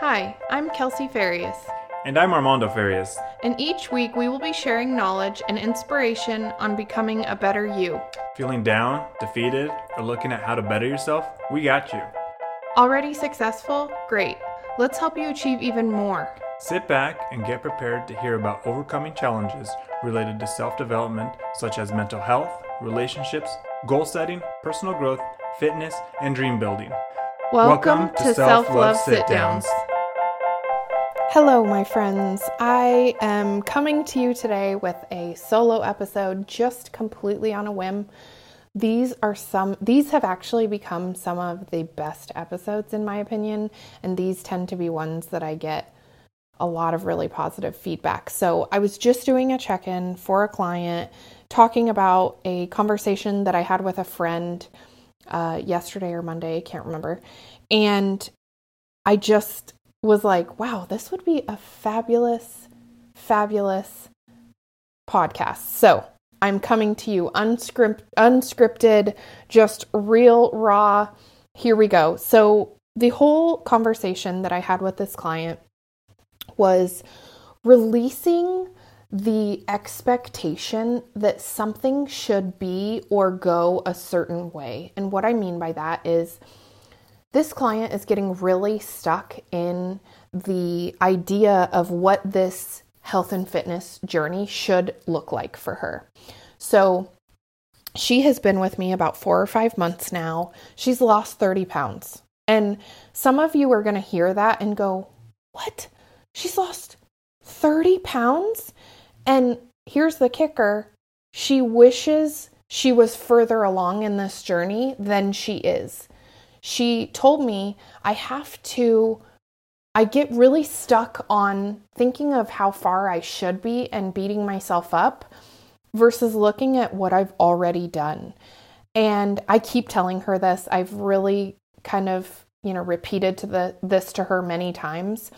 Hi, I'm Kelsey Farias, And I'm Armando Farias. and each week we will be sharing knowledge and inspiration on becoming a better you. Feeling down, defeated, or looking at how to better yourself? We got you. Already successful? Great. Let's help you achieve even more. Sit back and get prepared to hear about overcoming challenges related to self development, such as mental health, relationships, goal setting, personal growth, fitness, and dream building. Welcome, to Self Love Sit Downs. Hello, my friends. I am coming to you today with a solo episode just completely on a whim. These are some, these have actually become some of the best episodes, in my opinion, and these tend to be ones that I get a lot of really positive feedback. So I was just doing a check in for a client, talking about a conversation that I had with a friend uh, yesterday or Monday, I can't remember. And I just was like, wow, this would be a fabulous, fabulous podcast. So I'm coming to you unscript, unscripted, just real, raw. Here we go. So the whole conversation that I had with this client was releasing the expectation that something should be or go a certain way. And what I mean by that is this client is getting really stuck in the idea of what this health and fitness journey should look like for her. So she has been with me about four or five months now. She's lost 30 pounds. And some of you are going to hear that and go, What? She's lost 30 pounds? And here's the kicker she wishes she was further along in this journey than she is. She told me, I have to, I get really stuck on thinking of how far I should be and beating myself up versus looking at what I've already done. And I keep telling her this. I've really kind of, you know, repeated to the this to her many times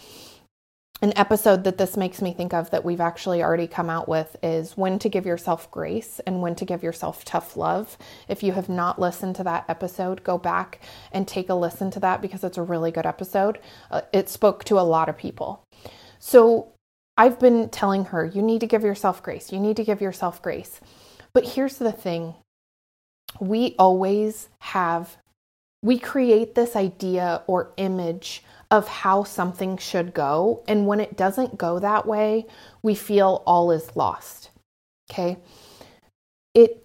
an episode that this makes me think of that we've actually already come out with is when to give yourself grace and when to give yourself tough love. If you have not listened to that episode, go back and take a listen to that because it's a really good episode. Uh, it spoke to a lot of people. So I've been telling her, you need to give yourself grace. You need to give yourself grace. But here's the thing we always have, we create this idea or image of how something should go. And when it doesn't go that way, we feel all is lost. Okay. It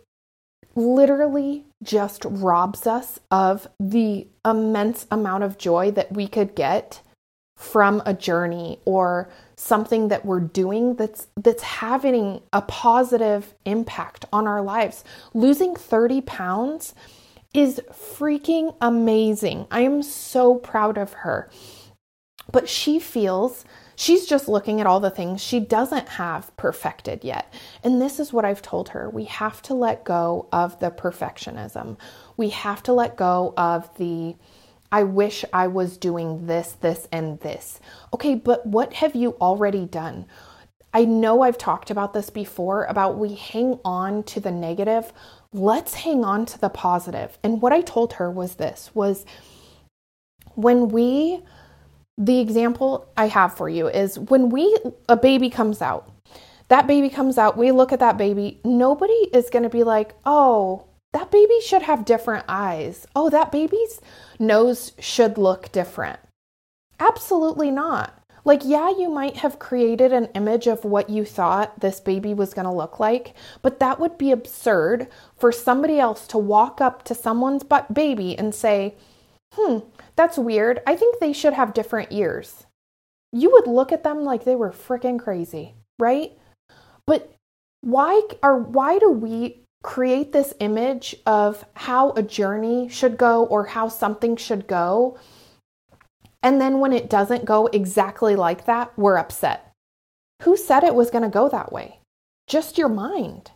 literally just robs us of the immense amount of joy that we could get from a journey or something that we're doing that's that's having a positive impact on our lives. Losing 30 pounds is freaking amazing. I am so proud of her. But she feels she's just looking at all the things she doesn't have perfected yet. And this is what I've told her. We have to let go of the perfectionism. We have to let go of the I wish I was doing this, this, and this. Okay, but what have you already done? I know I've talked about this before about we hang on to the negative. Let's hang on to the positive. And what I told her was this was when we the example I have for you is when we a baby comes out. That baby comes out, we look at that baby, nobody is going to be like, "Oh, that baby should have different eyes. Oh, that baby's nose should look different." Absolutely not. Like, yeah, you might have created an image of what you thought this baby was going to look like, but that would be absurd for somebody else to walk up to someone's baby and say, hmm, that's weird. I think they should have different ears. You would look at them like they were freaking crazy, right? But why are why do we create this image of how a journey should go or how something should go? And then when it doesn't go exactly like that, we're upset. Who said it was going to go that way? Just your mind.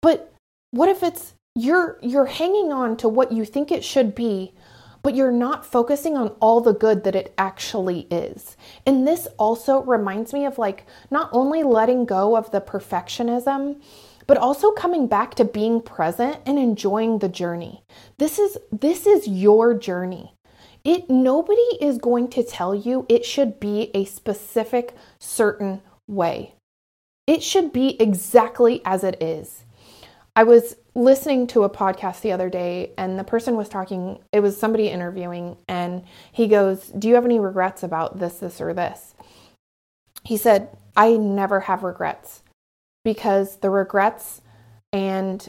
But what if it's you're you're hanging on to what you think it should be but you're not focusing on all the good that it actually is. And this also reminds me of like not only letting go of the perfectionism, but also coming back to being present and enjoying the journey. This is this is your journey. It nobody is going to tell you it should be a specific certain way. It should be exactly as it is. I was listening to a podcast the other day and the person was talking, it was somebody interviewing, and he goes, Do you have any regrets about this, this, or this? He said, I never have regrets because the regrets and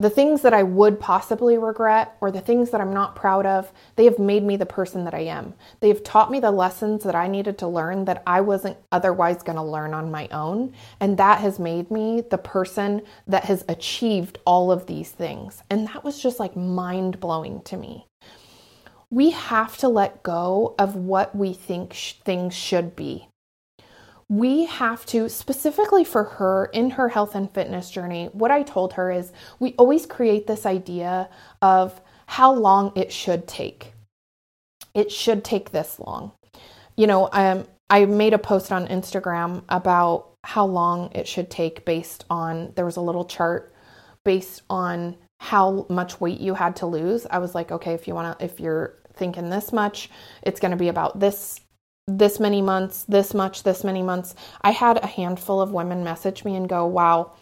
the things that I would possibly regret or the things that I'm not proud of, they have made me the person that I am. They have taught me the lessons that I needed to learn that I wasn't otherwise going to learn on my own. And that has made me the person that has achieved all of these things. And that was just like mind blowing to me. We have to let go of what we think sh- things should be we have to, specifically for her in her health and fitness journey, what I told her is we always create this idea of how long it should take. It should take this long. You know, um, I made a post on Instagram about how long it should take based on, there was a little chart based on how much weight you had to lose. I was like, okay, if you want to, if you're thinking this much, it's going to be about this this many months, this much, this many months. I had a handful of women message me and go, "Wow,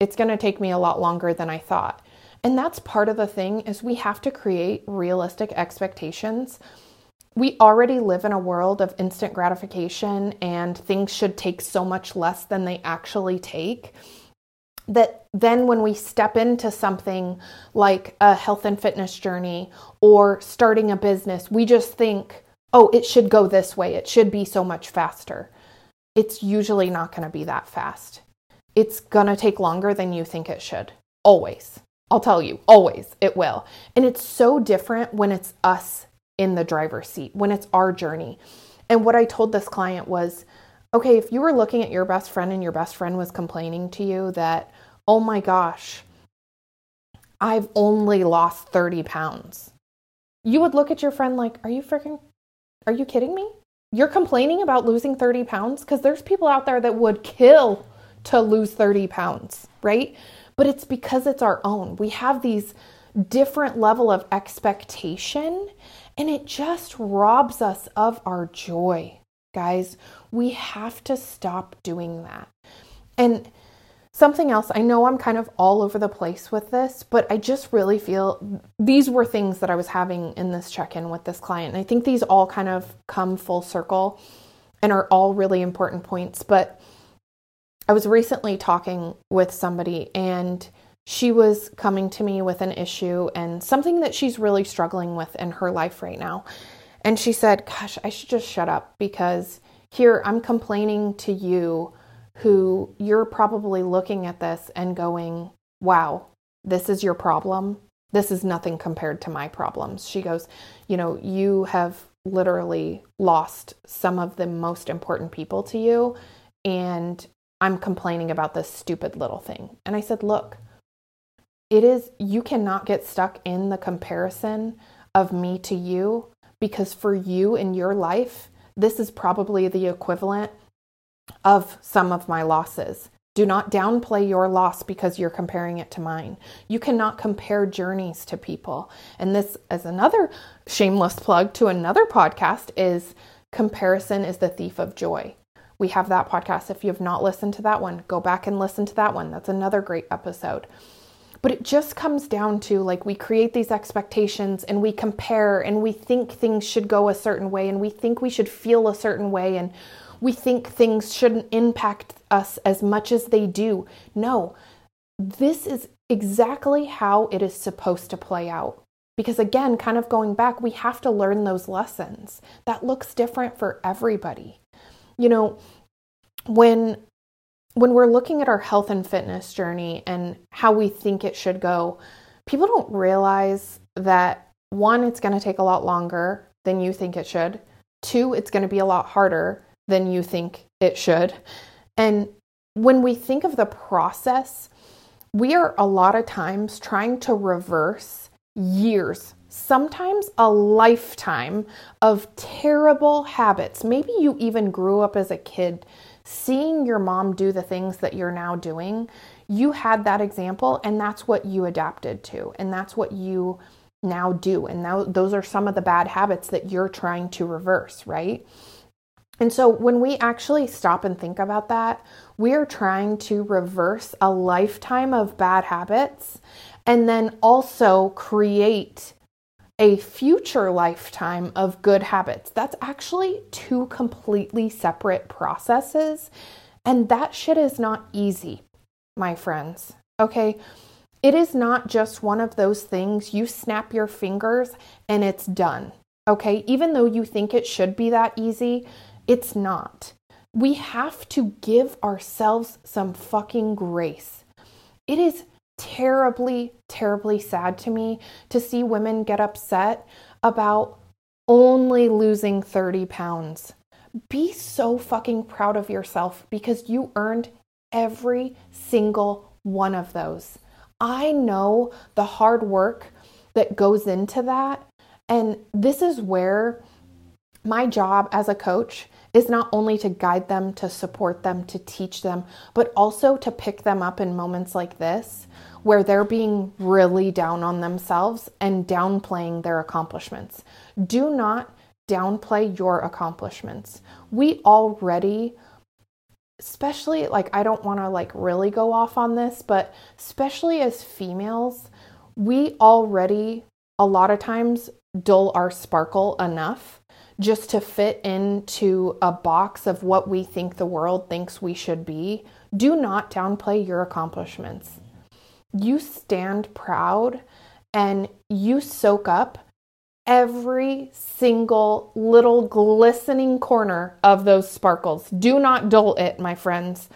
it's going to take me a lot longer than I thought." And that's part of the thing is we have to create realistic expectations. We already live in a world of instant gratification and things should take so much less than they actually take. That then, when we step into something like a health and fitness journey or starting a business, we just think, oh, it should go this way, it should be so much faster. It's usually not going to be that fast. It's going to take longer than you think it should. Always. I'll tell you, always it will. And it's so different when it's us in the driver's seat, when it's our journey. And what I told this client was okay, if you were looking at your best friend and your best friend was complaining to you that, oh my gosh, I've only lost 30 pounds, you would look at your friend like, are you freaking are you kidding me? You're complaining about losing 30 pounds? Because there's people out there that would kill to lose 30 pounds, right? But it's because it's our own. We have these different level of expectation and it just robs us of our joy. Guys, we have to stop doing that. And Something else, I know I'm kind of all over the place with this, but I just really feel these were things that I was having in this check in with this client. And I think these all kind of come full circle and are all really important points. But I was recently talking with somebody and she was coming to me with an issue and something that she's really struggling with in her life right now. And she said, Gosh, I should just shut up because here I'm complaining to you who you're probably looking at this and going, wow, this is your problem. This is nothing compared to my problems. She goes, you know, you have literally lost some of the most important people to you, and I'm complaining about this stupid little thing. And I said, look, it is, you cannot get stuck in the comparison of me to you because for you in your life, this is probably the equivalent of some of my losses. Do not downplay your loss because you're comparing it to mine. You cannot compare journeys to people. And this, as another shameless plug to another podcast, is comparison is the thief of joy. We have that podcast. If you have not listened to that one, go back and listen to that one. That's another great episode. But it just comes down to like we create these expectations and we compare and we think things should go a certain way and we think we should feel a certain way and we think things shouldn't impact us as much as they do. No, this is exactly how it is supposed to play out. Because again, kind of going back, we have to learn those lessons. That looks different for everybody. You know, when when we're looking at our health and fitness journey and how we think it should go, people don't realize that one, it's going to take a lot longer than you think it should. Two, it's going to be a lot harder than you think it should. And when we think of the process, we are a lot of times trying to reverse years, sometimes a lifetime of terrible habits. Maybe you even grew up as a kid seeing your mom do the things that you're now doing. You had that example, and that's what you adapted to, and that's what you now do. And now those are some of the bad habits that you're trying to reverse, right? And so when we actually stop and think about that, we are trying to reverse a lifetime of bad habits and then also create a future lifetime of good habits. That's actually two completely separate processes. And that shit is not easy, my friends. Okay. It is not just one of those things you snap your fingers and it's done. Okay. Even though you think it should be that easy, it's not. We have to give ourselves some fucking grace. It is terribly, terribly sad to me to see women get upset about only losing 30 pounds. Be so fucking proud of yourself because you earned every single one of those. I know the hard work that goes into that. And this is where my job as a coach is not only to guide them, to support them, to teach them, but also to pick them up in moments like this where they're being really down on themselves and downplaying their accomplishments. Do not downplay your accomplishments. We already especially like I don't want to like really go off on this, but especially as females, we already a lot of times dull our sparkle enough just to fit into a box of what we think the world thinks we should be. Do not downplay your accomplishments you stand proud and you soak up every single little glistening corner of those sparkles. Do not dull it, my friends.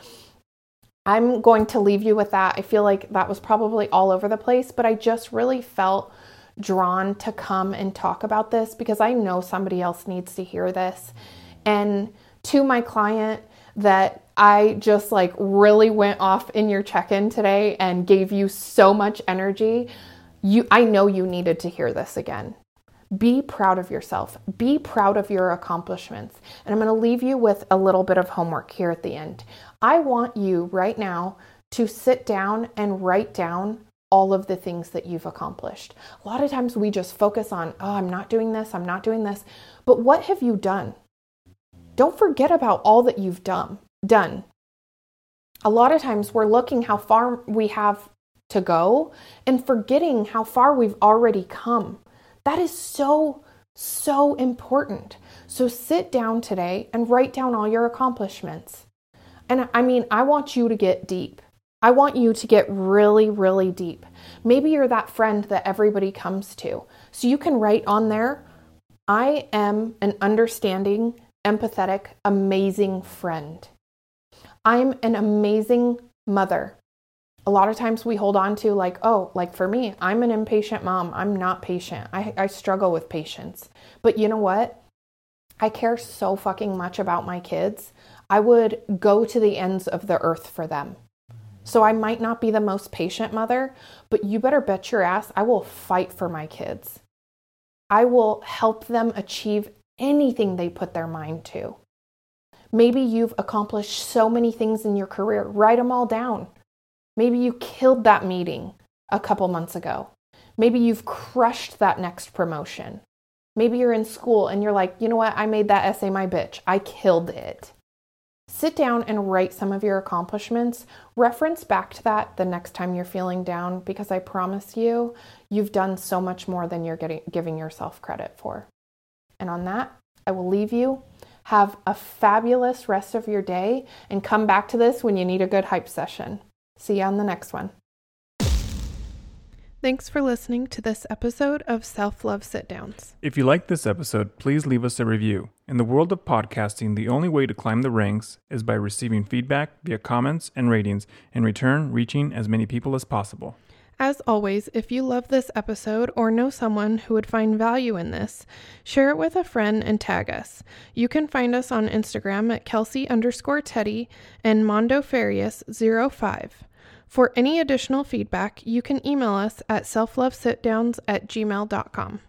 I'm going to leave you with that. I feel like that was probably all over the place, but I just really felt drawn to come and talk about this because I know somebody else needs to hear this. And to my client that I just like really went off in your check-in today and gave you so much energy. You I know you needed to hear this again. Be proud of yourself. Be proud of your accomplishments. And I'm going to leave you with a little bit of homework here at the end. I want you right now to sit down and write down all of the things that you've accomplished. A lot of times we just focus on, oh, I'm not doing this, I'm not doing this. But what have you done? Don't forget about all that you've done done. A lot of times we're looking how far we have to go and forgetting how far we've already come. That is so, so important. So sit down today and write down all your accomplishments. And I mean, I want you to get deep. I want you to get really, really deep. Maybe you're that friend that everybody comes to. So you can write on there, I am an understanding, empathetic, amazing friend. I'm an amazing mother. A lot of times we hold on to, like, oh, like for me, I'm an impatient mom. I'm not patient. I, I struggle with patience. But you know what? I care so fucking much about my kids. I would go to the ends of the earth for them. So I might not be the most patient mother, but you better bet your ass I will fight for my kids. I will help them achieve anything they put their mind to. Maybe you've accomplished so many things in your career. Write them all down. Maybe you killed that meeting a couple months ago. Maybe you've crushed that next promotion. Maybe you're in school and you're like, you know what? I made that essay my bitch. I killed it. Sit down and write some of your accomplishments. Reference back to that the next time you're feeling down because I promise you, you've done so much more than you're getting, giving yourself credit for. And on that, I will leave you have a fabulous rest of your day and come back to this when you need a good hype session. See you on the next one. Thanks for listening to this episode of Self Love Sit Downs. If you like this episode, please leave us a review. In the world of podcasting, the only way to climb the ranks is by receiving feedback via comments and ratings, in return, reaching as many people as possible. As always, if you love this episode or know someone who would find value in this, share it with a friend and tag us. You can find us on Instagram at Kelsey underscore Teddy and Mondo Farias 05. For any additional feedback, you can email us at selflovesitdowns at gmail.com.